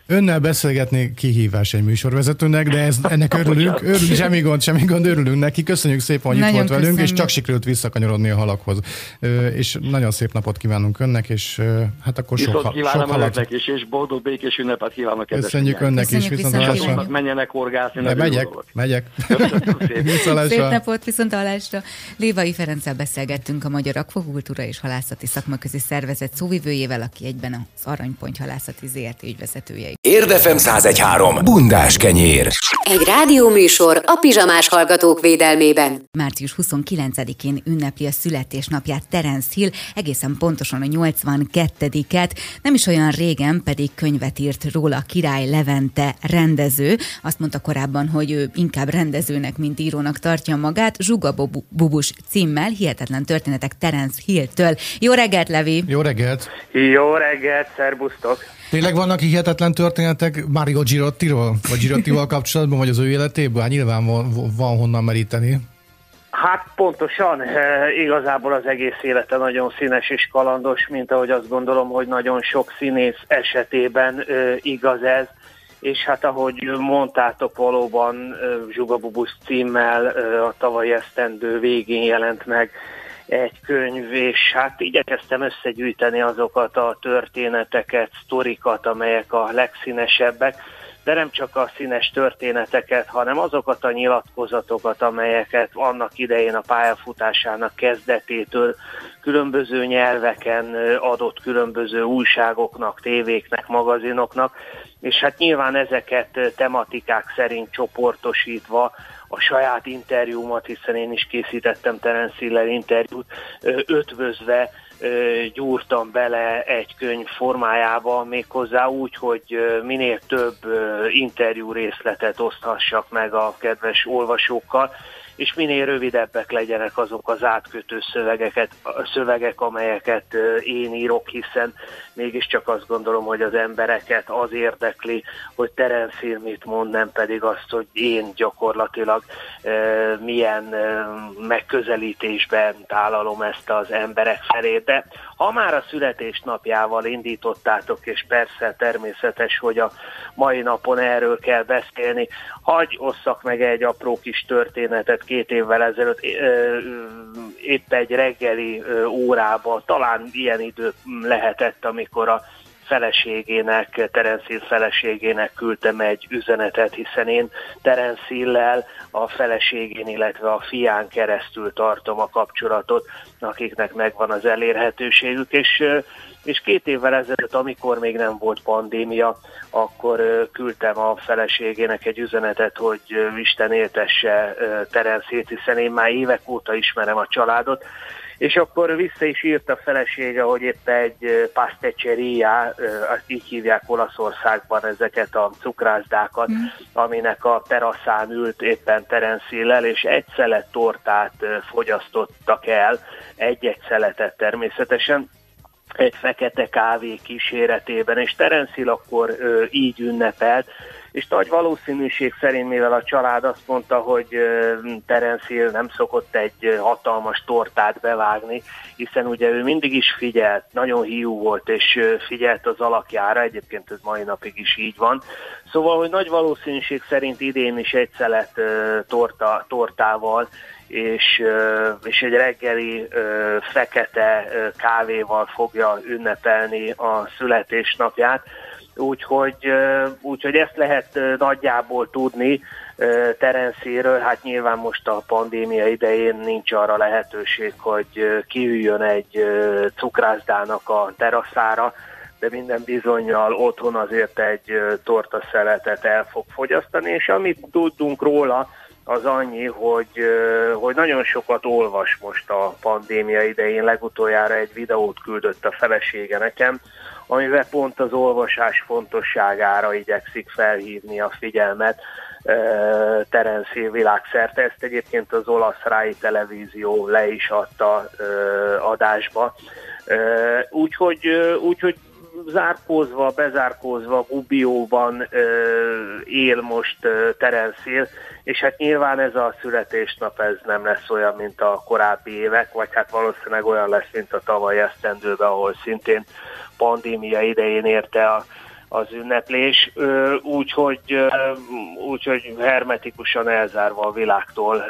önnel beszélgetni kihívás egy műsorvezetőnek, de ez, ennek örülünk, örülünk, semmi gond, semmi gond, örülünk neki. Köszönjük szépen, hogy Nagyon itt volt velünk, és csak sikerült vissza visszakanyarodni a halakhoz. És nagyon szép napot kívánunk önnek, és hát akkor sok, sok, kívánom sok halat. is, és boldog békés ünnepet kívánok. Köszönjük önnek is, viszont hallásra. Menjenek horgászni. De megyek, megyek. (laughs) Szép napot, viszont hallásra. Lévai Ferenccel beszélgettünk a Magyar Akvakultúra és Halászati Szakmaközi Szervezet szóvivőjével, aki egyben az Aranyponty Halászati ZRT ügyvezetője. Érdefem 1013. Bundás kenyér. Egy rádióműsor a pizsamás hallgatók védelmében. Március 29-én ünnepli a születésnapját Terence Hill, egészen pontosan a 82-et. Nem is olyan régen pedig könyvet írt róla Király Levente rendező. Azt mondta korábban, hogy ő inkább rendezőnek, mint írónak tartja magát. Zsuga Bubus címmel, hihetetlen történetek Terence Hill-től. Jó reggelt, Levi! Jó reggelt! Jó reggelt, szerbusztok! Tényleg vannak hihetetlen történetek Mario Girottiról, vagy Girottival kapcsolatban, vagy az ő életéből? Hát nyilván van, van honnan meríteni. Hát pontosan, e, igazából az egész élete nagyon színes és kalandos, mint ahogy azt gondolom, hogy nagyon sok színész esetében e, igaz ez, és hát ahogy mondtátok, valóban e, Zsugabubusz címmel a tavalyi esztendő végén jelent meg egy könyv, és hát igyekeztem összegyűjteni azokat a történeteket, sztorikat, amelyek a legszínesebbek, de nem csak a színes történeteket, hanem azokat a nyilatkozatokat, amelyeket annak idején a pályafutásának kezdetétől különböző nyelveken adott különböző újságoknak, tévéknek, magazinoknak, és hát nyilván ezeket tematikák szerint csoportosítva a saját interjúmat, hiszen én is készítettem Terence interjút, ötvözve gyúrtam bele egy könyv formájába, méghozzá úgy, hogy minél több interjú részletet oszthassak meg a kedves olvasókkal, és minél rövidebbek legyenek azok az átkötő szövegeket, szövegek, amelyeket én írok, hiszen mégiscsak azt gondolom, hogy az embereket az érdekli, hogy Terence mond, nem pedig azt, hogy én gyakorlatilag milyen megközelítésben tálalom ezt az emberek felé. De ha már a születésnapjával indítottátok, és persze természetes, hogy a mai napon erről kell beszélni, hagy osszak meg egy apró kis történetet két évvel ezelőtt épp egy reggeli órába, talán ilyen idő lehetett, amikor a feleségének, Terence feleségének küldtem egy üzenetet, hiszen én Terence a feleségén, illetve a fián keresztül tartom a kapcsolatot, akiknek megvan az elérhetőségük, és és két évvel ezelőtt, amikor még nem volt pandémia, akkor küldtem a feleségének egy üzenetet, hogy Isten éltesse Terencét, hiszen én már évek óta ismerem a családot, és akkor vissza is írt a felesége, hogy épp egy pasticceria, azt így hívják Olaszországban ezeket a cukrászdákat, mm. aminek a teraszán ült éppen Terence és egy szelet tortát fogyasztottak el, egy-egy szeletet természetesen, egy fekete kávé kíséretében, és Terence akkor ö, így ünnepelt, és nagy valószínűség szerint, mivel a család azt mondta, hogy Terence Hill nem szokott egy hatalmas tortát bevágni, hiszen ugye ő mindig is figyelt, nagyon hiú volt, és figyelt az alakjára, egyébként ez mai napig is így van. Szóval, hogy nagy valószínűség szerint idén is egy szelet torta, tortával és, és egy reggeli fekete kávéval fogja ünnepelni a születésnapját. Úgyhogy, úgyhogy ezt lehet nagyjából tudni Terencéről. Hát nyilván most a pandémia idején nincs arra lehetőség, hogy kiüljön egy cukrászdának a teraszára, de minden bizonyal otthon azért egy tortaszeletet el fog fogyasztani, és amit tudunk róla, az annyi, hogy, hogy nagyon sokat olvas most a pandémia idején. Legutoljára egy videót küldött a felesége nekem, amivel pont az olvasás fontosságára igyekszik felhívni a figyelmet. Terence világszerte. Ezt egyébként az olasz Rai televízió le is adta adásba. Úgyhogy, úgyhogy zárkózva, bezárkózva Gubióban él most Terence és hát nyilván ez a születésnap ez nem lesz olyan, mint a korábbi évek, vagy hát valószínűleg olyan lesz, mint a tavaly esztendőben, ahol szintén pandémia idején érte a, az ünneplés, úgyhogy úgy, hermetikusan elzárva a világtól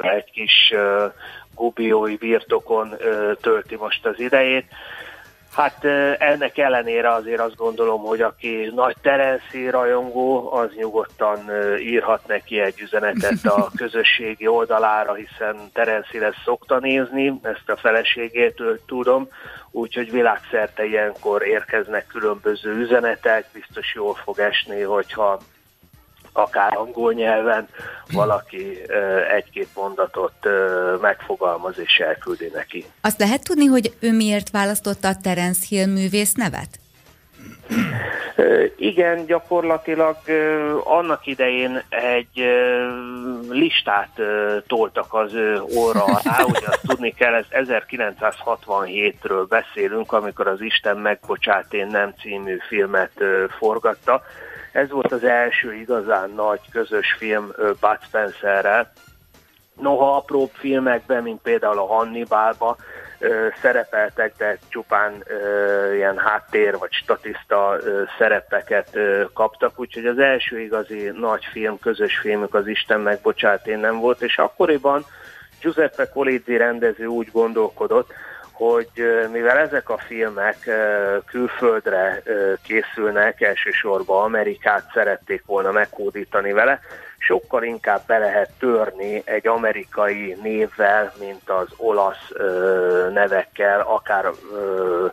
egy kis gubiói birtokon tölti most az idejét. Hát ennek ellenére azért azt gondolom, hogy aki nagy Terenci rajongó, az nyugodtan írhat neki egy üzenetet a (laughs) közösségi oldalára, hiszen Terenci lesz szokta nézni, ezt a feleségétől tudom, úgyhogy világszerte ilyenkor érkeznek különböző üzenetek, biztos jól fog esni, hogyha akár angol nyelven valaki egy-két mondatot megfogalmaz és elküldi neki. Azt lehet tudni, hogy ő miért választotta a Terence Hill művész nevet? Igen, gyakorlatilag annak idején egy listát toltak az ő óra alá, (laughs) ugye azt tudni kell, ez 1967-ről beszélünk, amikor az Isten megbocsát én nem című filmet forgatta, ez volt az első igazán nagy közös film Bud Spencerrel. Noha apróbb filmekben, mint például a Hannibalba, szerepeltek, de csupán ilyen háttér vagy statiszta szerepeket kaptak, úgyhogy az első igazi nagy film, közös filmük az Isten megbocsát én nem volt, és akkoriban Giuseppe Colizzi rendező úgy gondolkodott, hogy mivel ezek a filmek külföldre készülnek, elsősorban Amerikát szerették volna meghódítani vele, sokkal inkább be lehet törni egy amerikai névvel, mint az olasz ö, nevekkel, akár ö,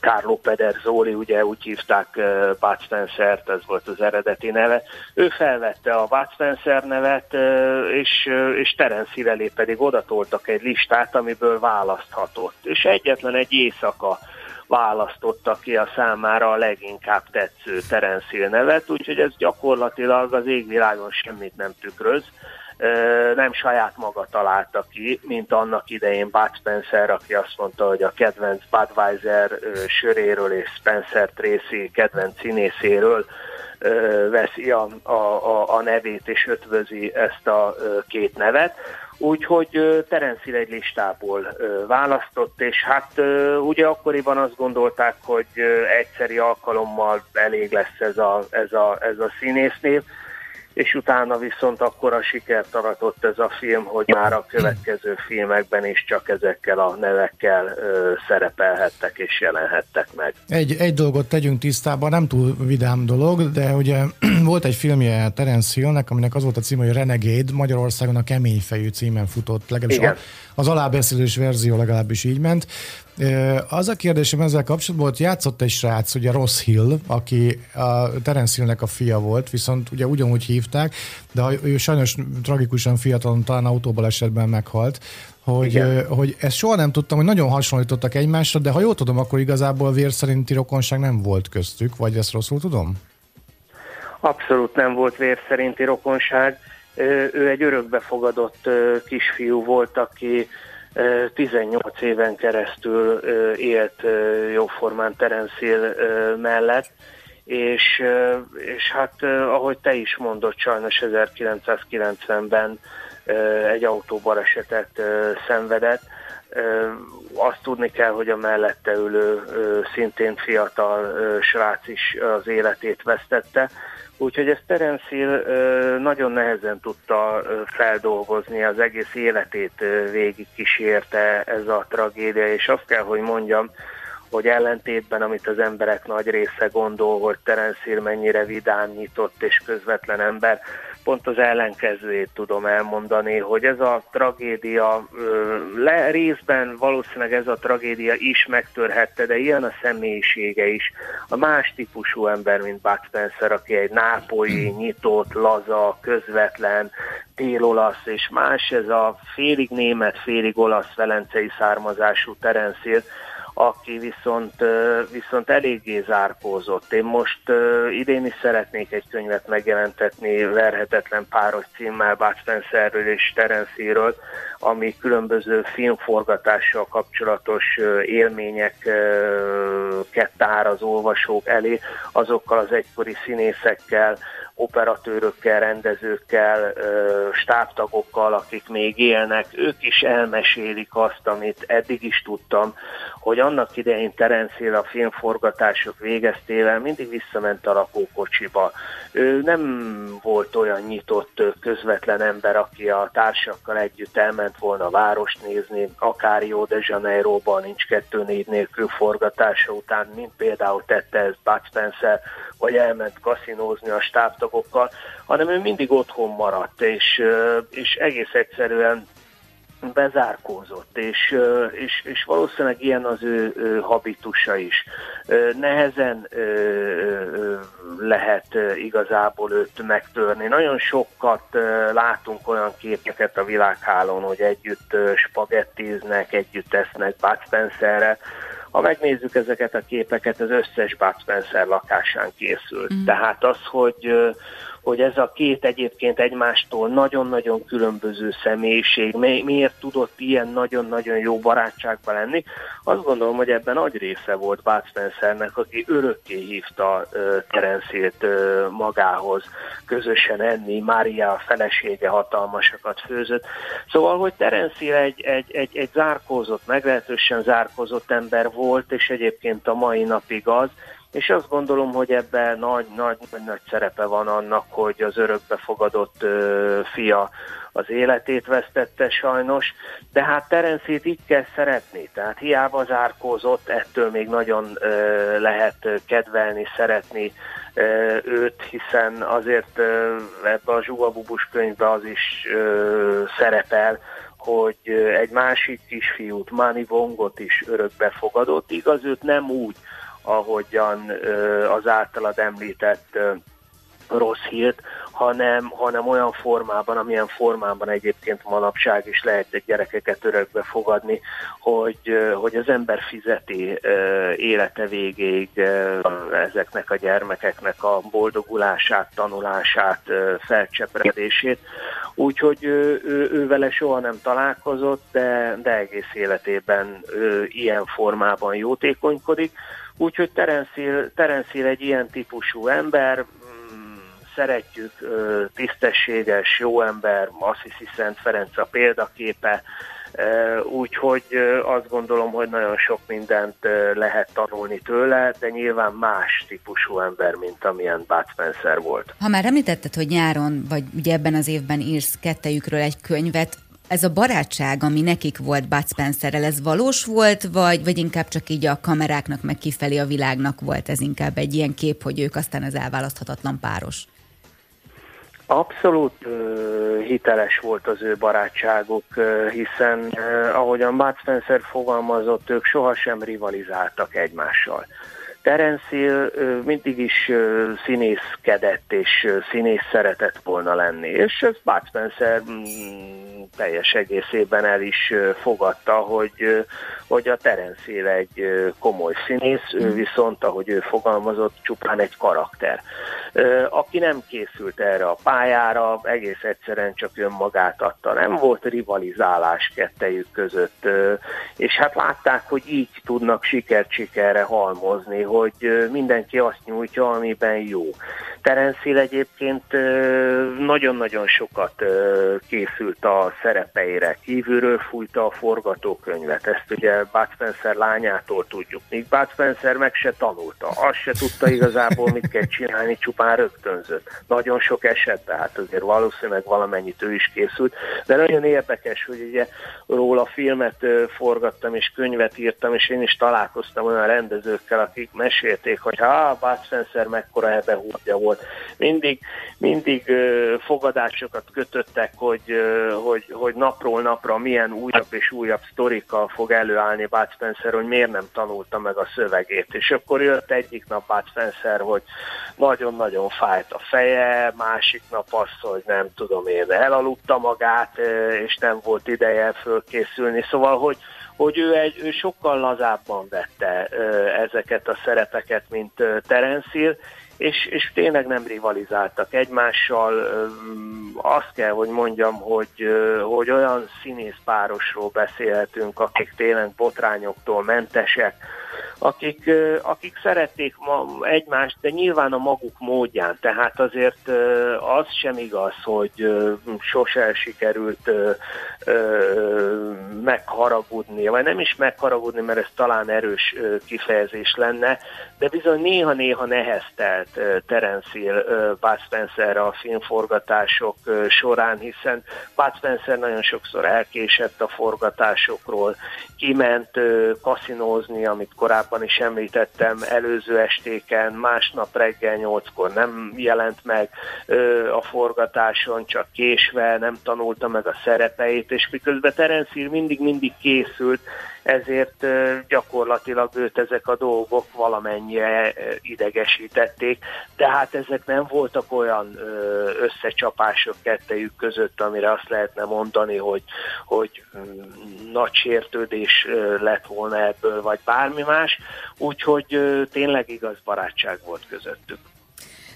Carlo Pederzoli, ugye úgy hívták ö, ez volt az eredeti neve. Ő felvette a Bud nevet, ö, és, ö, és Terence Hill pedig odatoltak egy listát, amiből választhatott. És egyetlen egy éjszaka választotta ki a számára a leginkább tetsző Terence Hill nevet, úgyhogy ez gyakorlatilag az égvilágon semmit nem tükröz. Nem saját maga találta ki, mint annak idején Bud Spencer, aki azt mondta, hogy a kedvenc Budweiser söréről és Spencer Tracy kedvenc színészéről veszi a, a, a nevét és ötvözi ezt a két nevet. Úgyhogy Terence egy listából választott, és hát ugye akkoriban azt gondolták, hogy egyszeri alkalommal elég lesz ez a, ez a, ez a színésznév, és utána viszont akkor a sikert aratott ez a film, hogy már a következő filmekben is csak ezekkel a nevekkel ö, szerepelhettek és jelenhettek meg. Egy, egy dolgot tegyünk tisztában, nem túl vidám dolog, de ugye (clears throat) volt egy filmje Terence Hillnek, aminek az volt a címe, hogy Renegade, Magyarországon a kemény fejű címen futott, legalábbis Igen. Az alábeszélős verzió legalábbis így ment. Az a kérdésem ezzel kapcsolatban, hogy játszott egy srác, ugye Ross Hill, aki a Terence Hillnek a fia volt, viszont ugye ugyanúgy hívták, de ő sajnos tragikusan fiatalon talán autóbalesetben meghalt, hogy, hogy ezt soha nem tudtam, hogy nagyon hasonlítottak egymásra, de ha jól tudom, akkor igazából vér szerinti rokonság nem volt köztük, vagy ezt rosszul tudom? Abszolút nem volt vér szerinti rokonság. Ő egy örökbefogadott kisfiú volt, aki 18 éven keresztül élt jóformán Terence Hill mellett, és, és hát ahogy te is mondod, sajnos 1990-ben egy autóbalesetet szenvedett. Azt tudni kell, hogy a mellette ülő szintén fiatal srác is az életét vesztette, Úgyhogy ezt Terence nagyon nehezen tudta feldolgozni, az egész életét végig kísérte ez a tragédia, és azt kell, hogy mondjam, hogy ellentétben, amit az emberek nagy része gondol, hogy Terence mennyire vidám, nyitott és közvetlen ember, pont az ellenkezőjét tudom elmondani, hogy ez a tragédia le, részben valószínűleg ez a tragédia is megtörhette, de ilyen a személyisége is. A más típusú ember, mint Bud Spencer, aki egy nápolyi, nyitott, laza, közvetlen, télolasz, és más ez a félig német, félig olasz, velencei származású Terence aki viszont, viszont eléggé zárkózott. Én most idén is szeretnék egy könyvet megjelentetni verhetetlen páros címmel Bud Spencerről és Terence ami különböző filmforgatással kapcsolatos élményeket tár az olvasók elé, azokkal az egykori színészekkel, operatőrökkel, rendezőkkel, stábtagokkal, akik még élnek, ők is elmesélik azt, amit eddig is tudtam, hogy annak idején Terencél a filmforgatások végeztével mindig visszament a lakókocsiba. Ő nem volt olyan nyitott, közvetlen ember, aki a társakkal együtt elment volna várost nézni, akár Rio de Janeiroban nincs kettő négy nélkül forgatása után, mint például tette ez Bud Spencer, vagy elment kaszinózni a stábtagokkal, hanem ő mindig otthon maradt, és, és egész egyszerűen bezárkózott, és, és, és valószínűleg ilyen az ő, ő habitusa is. Nehezen lehet igazából őt megtörni. Nagyon sokat látunk olyan képeket a világhálón, hogy együtt spagettiznek, együtt esznek Bud Spencerre, ha megnézzük ezeket a képeket, az összes Bud Spencer lakásán készült. Mm. Tehát az, hogy hogy ez a két egyébként egymástól nagyon-nagyon különböző személyiség miért tudott ilyen nagyon-nagyon jó barátságban lenni. Azt gondolom, hogy ebben nagy része volt Bud Spencernek, aki örökké hívta uh, magához közösen enni, Mária a felesége hatalmasakat főzött. Szóval, hogy Terence egy, egy, egy, egy zárkózott, meglehetősen zárkózott ember volt, és egyébként a mai napig az, és azt gondolom, hogy ebben nagy, nagy, nagy, nagy szerepe van annak, hogy az örökbefogadott ö, fia az életét vesztette sajnos, de hát Terencét így kell szeretni, tehát hiába zárkózott, ettől még nagyon ö, lehet kedvelni, szeretni ö, őt, hiszen azért ö, ebbe a Zsugabubus könyvbe az is ö, szerepel, hogy egy másik kisfiút, Mani Vongot is örökbe fogadott. Igaz, őt nem úgy, ahogyan az általad említett rossz hírt, hanem, hanem olyan formában, amilyen formában egyébként manapság is lehet egy gyerekeket örökbe fogadni, hogy, hogy az ember fizeti élete végéig ezeknek a gyermekeknek a boldogulását, tanulását, felcsepredését. Úgyhogy ő, ő, vele soha nem találkozott, de, de egész életében ilyen formában jótékonykodik. Úgyhogy Terence egy ilyen típusú ember, mm, szeretjük, tisztességes, jó ember, Assisi Szent Ferenc a példaképe, úgyhogy azt gondolom, hogy nagyon sok mindent lehet tanulni tőle, de nyilván más típusú ember, mint amilyen Bud Spencer volt. Ha már említetted, hogy nyáron, vagy ugye ebben az évben írsz kettejükről egy könyvet, ez a barátság, ami nekik volt Bud Spencerrel, ez valós volt, vagy, vagy inkább csak így a kameráknak, meg kifelé a világnak volt ez inkább egy ilyen kép, hogy ők aztán az elválaszthatatlan páros? Abszolút uh, hiteles volt az ő barátságuk, uh, hiszen uh, ahogyan Bud Spencer fogalmazott, ők sohasem rivalizáltak egymással. Terence mindig is színészkedett és színész szeretett volna lenni, és ez Bud Spencer mm, teljes egészében el is fogadta, hogy, hogy a Terence egy komoly színész, ő viszont, ahogy ő fogalmazott, csupán egy karakter. Aki nem készült erre a pályára, egész egyszerűen csak önmagát adta. Nem volt rivalizálás kettejük között, és hát látták, hogy így tudnak sikert sikerre halmozni, hogy mindenki azt nyújtja, amiben jó. Terence egyébként nagyon-nagyon sokat készült a szerepeire, kívülről fújta a forgatókönyvet, ezt ugye Bud Spencer lányától tudjuk, míg Bud Spencer meg se tanulta, azt se tudta igazából mit kell csinálni, csupán rögtönzött. Nagyon sok esetben, hát azért valószínűleg valamennyit ő is készült, de nagyon érdekes, hogy ugye róla filmet forgattam és könyvet írtam, és én is találkoztam olyan rendezőkkel, akik mesélték, hogy ha Bud Spencer mekkora ebbe húzja volt. Mindig, mindig fogadásokat kötöttek, hogy, hogy, hogy napról napra milyen újabb és újabb sztorikkal fog előállni Bud Spencer, hogy miért nem tanulta meg a szövegét. És akkor jött egyik nap Bud Spencer, hogy nagyon-nagyon fájt a feje, másik nap az, hogy nem tudom én, elaludta magát, és nem volt ideje fölkészülni. Szóval, hogy hogy ő, egy, ő sokkal lazábban vette ezeket a szerepeket, mint Terence és, és tényleg nem rivalizáltak egymással. Azt kell, hogy mondjam, hogy, hogy olyan színészpárosról beszélhetünk, akik tényleg botrányoktól mentesek, akik, akik szerették ma egymást, de nyilván a maguk módján. Tehát azért az sem igaz, hogy sose sikerült megharagudni, vagy nem is megharagudni, mert ez talán erős kifejezés lenne, de bizony néha-néha neheztelt Terence Hill Bud Spencer a filmforgatások során, hiszen Bud Spencer nagyon sokszor elkésett a forgatásokról, kiment kaszinózni, amit korábban is említettem, előző estéken, másnap reggel nyolckor nem jelent meg a forgatáson, csak késve, nem tanulta meg a szerepeit, és miközben Terence mindig-mindig készült, ezért gyakorlatilag őt ezek a dolgok valamennyire idegesítették, de hát ezek nem voltak olyan összecsapások kettejük között, amire azt lehetne mondani, hogy, hogy nagy sértődés lett volna ebből, vagy bármi más, úgyhogy tényleg igaz barátság volt közöttük.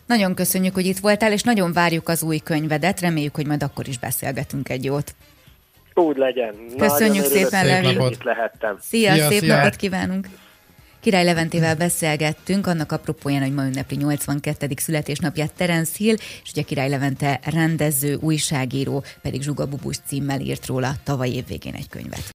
Nagyon köszönjük, hogy itt voltál, és nagyon várjuk az új könyvedet. Reméljük, hogy majd akkor is beszélgetünk egy jót. Úgy legyen. Köszönjük szépen, Levi. Itt lehettem. Szia, szia szép szia. napot kívánunk. Király Leventével beszélgettünk, annak apropóján, hogy ma ünnepli 82. születésnapját Terence Hill, és ugye Király Levente rendező, újságíró, pedig Zsuga Bubus címmel írt róla tavaly év végén egy könyvet.